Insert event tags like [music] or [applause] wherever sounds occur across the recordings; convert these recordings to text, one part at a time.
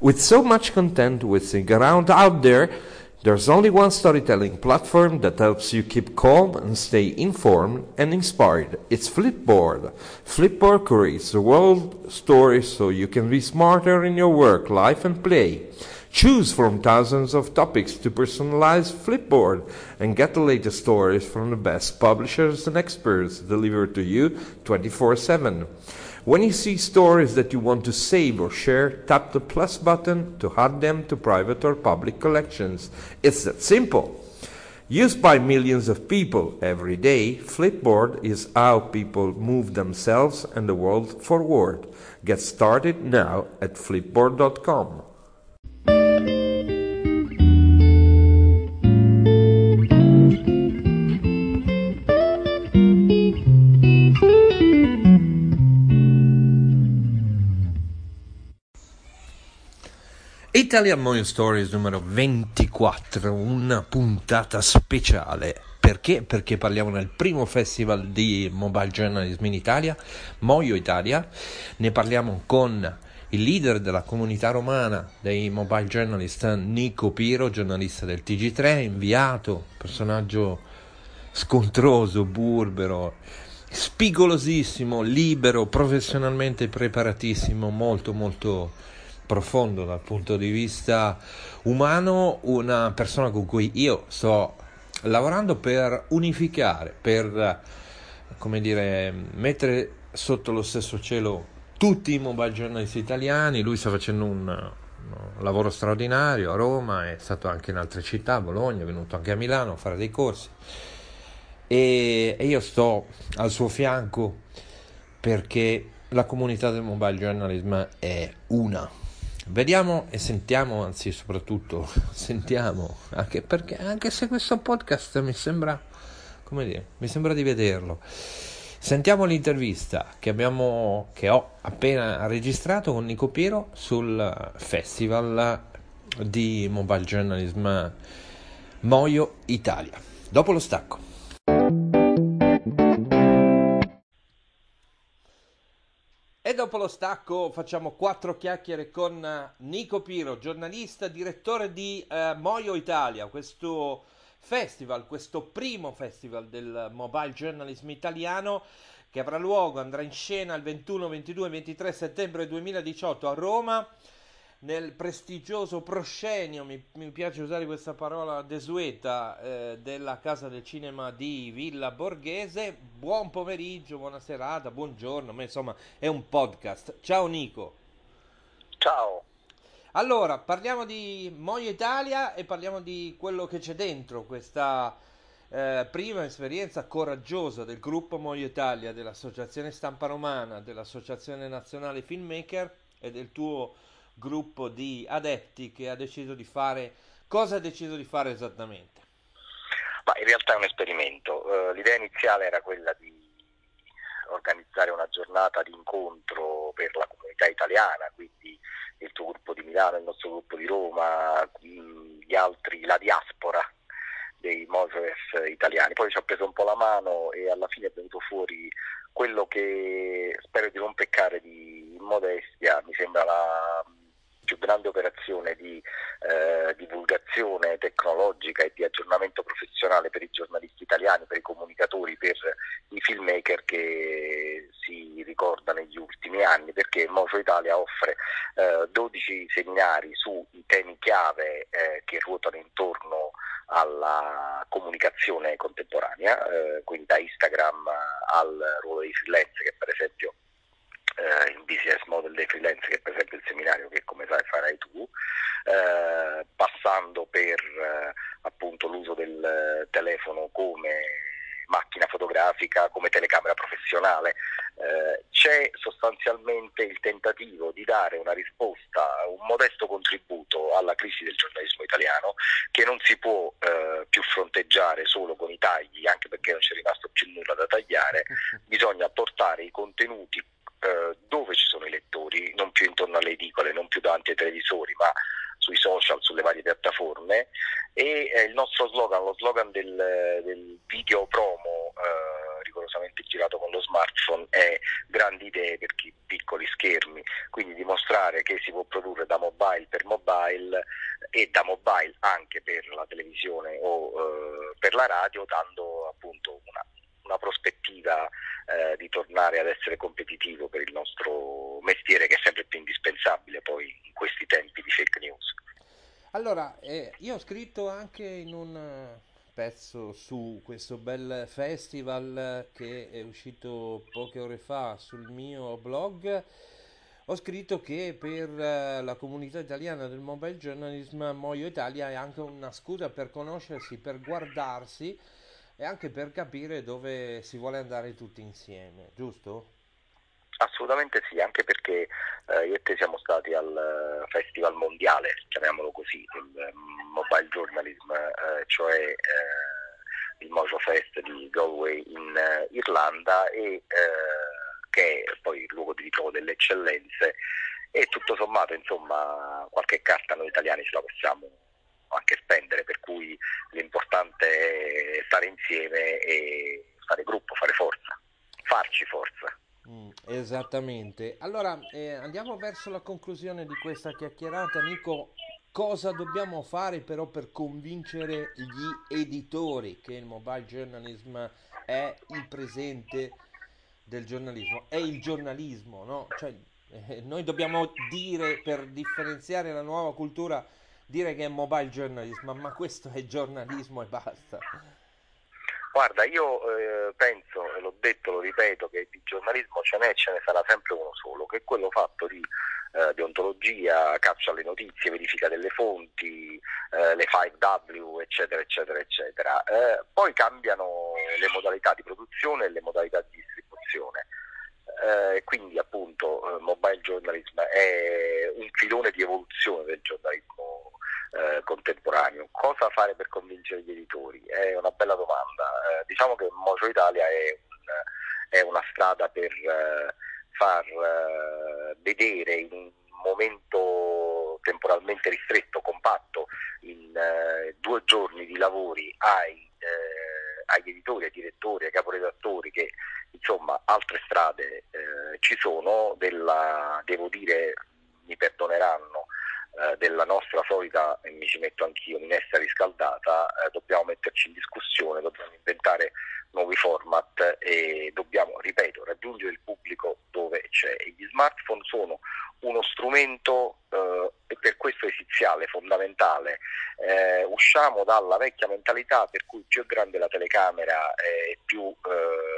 With so much content whizzing around out there, there's only one storytelling platform that helps you keep calm and stay informed and inspired. It's Flipboard. Flipboard creates the world stories so you can be smarter in your work, life, and play. Choose from thousands of topics to personalize Flipboard and get the latest stories from the best publishers and experts delivered to you 24 7. When you see stories that you want to save or share, tap the plus button to add them to private or public collections. It's that simple. Used by millions of people every day, Flipboard is how people move themselves and the world forward. Get started now at flipboard.com. Italian Moyo Stories numero 24, una puntata speciale. Perché? Perché parliamo del primo festival di mobile journalism in Italia, Moio Italia. Ne parliamo con il leader della comunità romana dei mobile journalist, Nico Piro, giornalista del TG3, inviato, personaggio scontroso, burbero, spigolosissimo, libero, professionalmente preparatissimo, molto molto profondo dal punto di vista umano, una persona con cui io sto lavorando per unificare, per come dire, mettere sotto lo stesso cielo tutti i mobile journalist italiani, lui sta facendo un, un lavoro straordinario a Roma, è stato anche in altre città, a Bologna, è venuto anche a Milano a fare dei corsi. E, e io sto al suo fianco perché la comunità del mobile journalism è una, Vediamo e sentiamo, anzi soprattutto [laughs] sentiamo, anche, perché, anche se questo podcast mi sembra, come dire, mi sembra di vederlo. Sentiamo l'intervista che, abbiamo, che ho appena registrato con Nico Piero sul festival di mobile journalism Moio Italia. Dopo lo stacco. E dopo lo stacco facciamo quattro chiacchiere con eh, Nico Piro, giornalista, direttore di uh, Moio Italia, questo festival, questo primo festival del mobile journalism italiano che avrà luogo, andrà in scena il 21, 22 e 23 settembre 2018 a Roma nel prestigioso proscenio, mi, mi, piace usare questa parola desueta, eh, della Casa del Cinema di Villa Borghese. Buon pomeriggio, buona serata, buongiorno, ma insomma è un podcast. Ciao Nico. Ciao. Allora, parliamo di Moio Italia e parliamo di quello che c'è dentro questa eh, prima esperienza coraggiosa del gruppo Moio Italia, dell'Associazione Stampa Romana, dell'Associazione Nazionale Filmmaker e del tuo gruppo di adepti che ha deciso di fare cosa ha deciso di fare esattamente? Ma in realtà è un esperimento. Uh, l'idea iniziale era quella di organizzare una giornata di incontro per la comunità italiana, quindi il tuo gruppo di Milano, il nostro gruppo di Roma, gli altri, la diaspora dei Moses italiani. Poi ci ho preso un po' la mano e alla fine è venuto fuori quello che spero di non peccare di modestia, mi sembra la più grande operazione di eh, divulgazione tecnologica e di aggiornamento professionale per i giornalisti italiani, per i comunicatori, per i filmmaker che si ricorda negli ultimi anni, perché Mojo Italia offre eh, 12 seminari sui temi chiave eh, che ruotano intorno alla comunicazione contemporanea, eh, quindi da Instagram al ruolo dei freelance che per esempio eh, in business model dei freelance, che è per esempio il seminario che sai farai tu, eh, passando per eh, appunto l'uso del telefono come macchina fotografica, come telecamera professionale. Eh, c'è sostanzialmente il tentativo di dare una risposta, un modesto contributo alla crisi del giornalismo italiano che non si può eh, più fronteggiare solo con i tagli, anche perché non c'è rimasto più nulla da tagliare, [laughs] bisogna portare i contenuti eh, dove ci sono i lettori, non più intorno alle edicole, non più davanti ai televisori, ma sui social, sulle varie piattaforme. E eh, il nostro slogan, lo slogan del, del video promo eh, rigorosamente girato con lo smartphone è grandi idee per chi piccoli schermi, quindi dimostrare che si può produrre da mobile per mobile e da mobile anche per la televisione o eh, per la radio, dando una, prospettiva eh, di tornare ad essere competitivo per il nostro mestiere che è sempre più indispensabile poi in questi tempi di fake news. Allora, eh, io ho scritto anche in un eh, pezzo su questo bel festival che è uscito poche ore fa sul mio blog. Ho scritto che per eh, la comunità italiana del mobile journalism Moio Italia è anche una scusa per conoscersi, per guardarsi e anche per capire dove si vuole andare tutti insieme, giusto? Assolutamente sì, anche perché eh, io e te siamo stati al Festival Mondiale, chiamiamolo così, il Mobile Journalism, eh, cioè eh, il Mojo Fest di Galway in eh, Irlanda e eh, che è poi il luogo di ritrovo delle eccellenze e tutto sommato insomma qualche carta noi italiani ce la possiamo anche spendere, per cui l'importante è stare insieme e fare gruppo, fare forza, farci forza. Mm, esattamente. Allora eh, andiamo verso la conclusione di questa chiacchierata. Nico, cosa dobbiamo fare però per convincere gli editori che il mobile journalism è il presente del giornalismo? È il giornalismo, no? Cioè, eh, noi dobbiamo dire per differenziare la nuova cultura dire che è mobile journalism, ma questo è giornalismo e basta. Guarda, io eh, penso, l'ho detto, lo ripeto, che di giornalismo ce n'è e ce ne sarà sempre uno solo, che è quello fatto di eh, deontologia, caccia alle notizie, verifica delle fonti, eh, le 5W, eccetera, eccetera, eccetera. Eh, poi cambiano le modalità di produzione e le modalità di distribuzione. Eh, quindi appunto eh, mobile journalism è un filone di evoluzione del giornalismo eh, contemporaneo. Cosa fare per convincere gli editori? È una bella domanda. Eh, diciamo che Mojo Italia è, un, è una strada per eh, far eh, vedere in un momento temporalmente ristretto, compatto, in eh, due giorni di lavori ai, eh, agli editori, ai direttori, ai caporedattori che insomma altre strade ci sono, della, devo dire, mi perdoneranno, eh, della nostra solita, e mi ci metto anch'io, minestra riscaldata, eh, dobbiamo metterci in discussione, dobbiamo inventare nuovi format e dobbiamo, ripeto, raggiungere il pubblico dove c'è. Gli smartphone sono uno strumento eh, e per questo esiziale, fondamentale. Eh, usciamo dalla vecchia mentalità per cui più grande la telecamera e più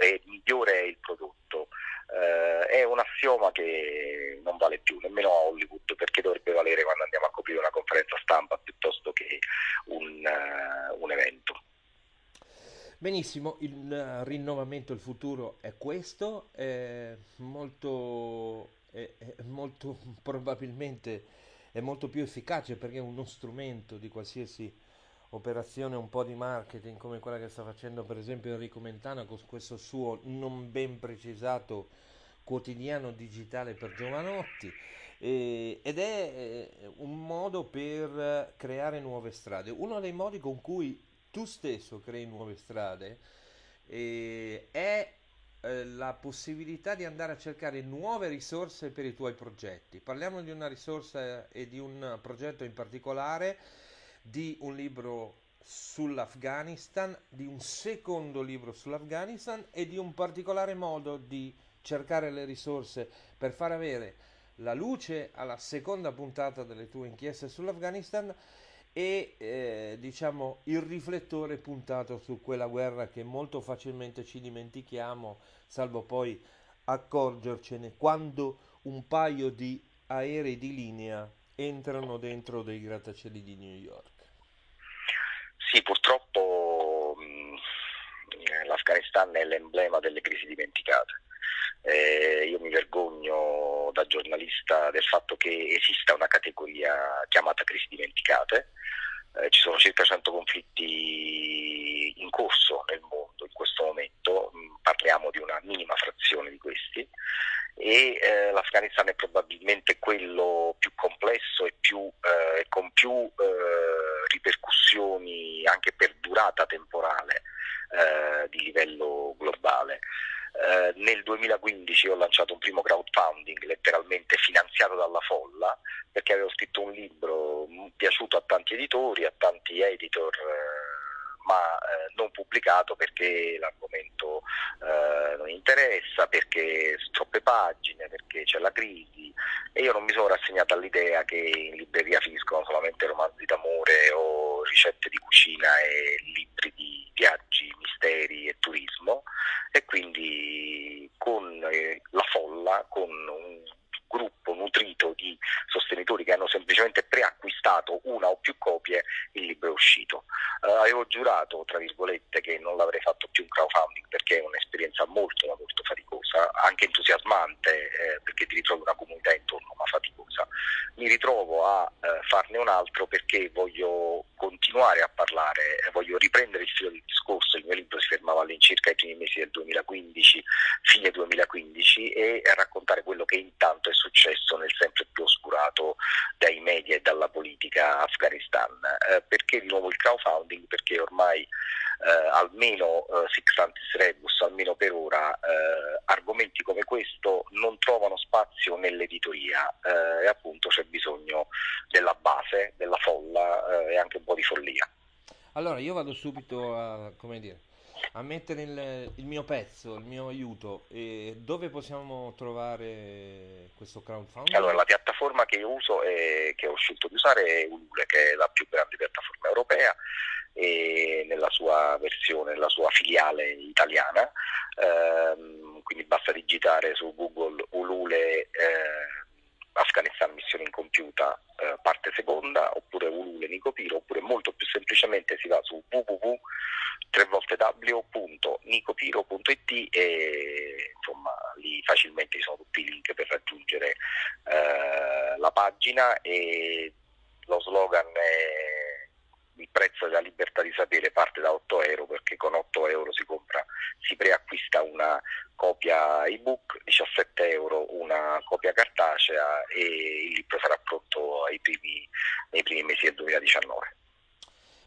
eh, migliore è il prodotto eh, è un assioma che non vale più, nemmeno a Hollywood, perché dovrebbe valere quando andiamo a coprire una conferenza stampa piuttosto che un, uh, un evento. Benissimo, il rinnovamento, il futuro è questo, è molto, è, è molto [laughs] probabilmente è molto più efficace perché è uno strumento di qualsiasi operazione un po' di marketing come quella che sta facendo per esempio Enrico Mentana con questo suo non ben precisato quotidiano digitale per giovanotti eh, ed è eh, un modo per creare nuove strade. Uno dei modi con cui tu stesso crei nuove strade eh, è eh, la possibilità di andare a cercare nuove risorse per i tuoi progetti. Parliamo di una risorsa e di un progetto in particolare di un libro sull'Afghanistan, di un secondo libro sull'Afghanistan e di un particolare modo di cercare le risorse per far avere la luce alla seconda puntata delle tue inchieste sull'Afghanistan e eh, diciamo il riflettore puntato su quella guerra che molto facilmente ci dimentichiamo, salvo poi accorgercene quando un paio di aerei di linea entrano dentro dei grattacieli di New York. Sì, purtroppo mh, l'Afghanistan è l'emblema delle crisi dimenticate. Eh, io mi vergogno da giornalista del fatto che esista una categoria chiamata crisi dimenticate. Eh, ci sono circa 100 conflitti in corso nel mondo in questo momento, mh, parliamo di una minima frazione di questi e eh, l'Afghanistan è probabilmente quello più complesso e più, eh, con più eh, ripercussioni anche per durata temporale eh, di livello globale. Eh, nel 2015 ho lanciato un primo crowdfunding letteralmente finanziato dalla folla per perché avevo scritto un libro piaciuto a tanti editori, a tanti editor ma eh, non pubblicato perché l'argomento eh, non interessa, perché troppe pagine, perché c'è la crisi. E io non mi sono rassegnato all'idea che in libreria finiscono solamente romanzi d'amore o ricette di cucina e libri di viaggi, misteri e turismo. E quindi con eh, la folla, con un gruppo nutrito di sostenitori che hanno semplicemente preacquistato una o più copie, il libro è uscito. Uh, avevo giurato, tra virgolette, che non l'avrei fatto più un crowdfunding perché è un'esperienza molto, molto faticosa, anche entusiasmante eh, perché ti ritrovi una comunità intorno, ma faticosa. Mi ritrovo a eh, farne un altro perché voglio continuare a parlare, voglio riprendere il filo del discorso. Il mio libro si fermava all'incirca ai primi mesi del 2015, fine 2015, e raccontare quello che intanto è successo nel sempre più oscurato dai media e dalla politica Afghanistan. Eh, perché di nuovo il crowdfunding? Perché ormai eh, almeno eh, Sixtantis Rebus, almeno per ora, eh, argomenti come questo non trovano spazio nell'editoria eh, e appunto c'è bisogno della base, della folla eh, e anche un po' di follia. Allora io vado subito a, dire, a mettere il, il, mio pezzo, il mio aiuto. E dove possiamo trovare questo crowdfunding? Allora, la piattaforma che uso e che ho scelto di usare è Ulule, che è la più grande piattaforma europea e nella sua versione, nella sua filiale italiana. Ehm, quindi basta digitare su Google Ulule. Eh, Afghanistan missione incompiuta eh, parte seconda oppure Ulule Nicopiro oppure molto più semplicemente si va su www.nicopiro.it e insomma lì facilmente ci sono tutti i link per raggiungere eh, la pagina e lo slogan è il prezzo della libertà di sapere parte da 8 euro perché con 8 euro si compra, si preacquista una copia ebook, 17 euro una copia cartacea e il libro sarà pronto primi, nei primi mesi del 2019.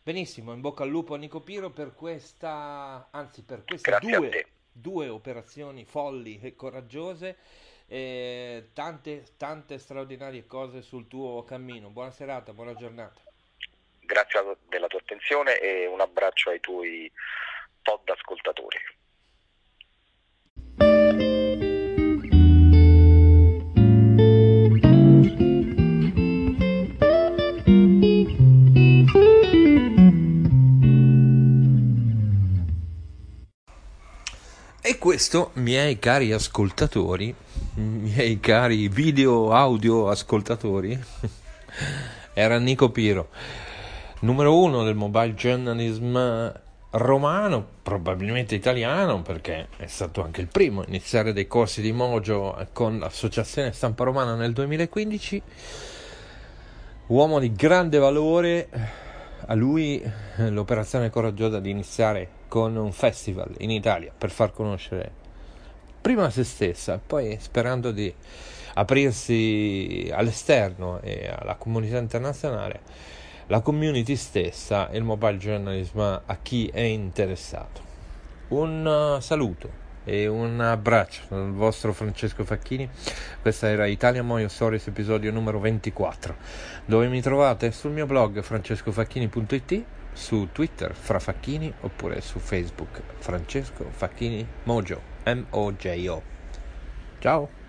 Benissimo, in bocca al lupo a Nico Piro per questa, anzi per queste due, due, operazioni folli e coraggiose. E tante, tante straordinarie cose sul tuo cammino. Buona serata, buona giornata. Grazie della tua attenzione e un abbraccio ai tuoi pod ascoltatori. Questo, miei cari ascoltatori, miei cari video audio ascoltatori, [laughs] era Nico Piro numero uno del mobile journalism romano, probabilmente italiano, perché è stato anche il primo a iniziare dei corsi di Mojo con l'associazione stampa romana nel 2015. Uomo di grande valore, a lui l'operazione coraggiosa di iniziare con un festival in Italia per far conoscere prima se stessa, poi sperando di aprirsi all'esterno e alla comunità internazionale la community stessa e il mobile journalism a chi è interessato. Un uh, saluto e un abbraccio dal vostro Francesco Facchini. Questa era Italia Moio Stories episodio numero 24, dove mi trovate sul mio blog francescofacchini.it, su Twitter Fra Facchini oppure su Facebook Francesco Facchini Mojo M O J O. Ciao.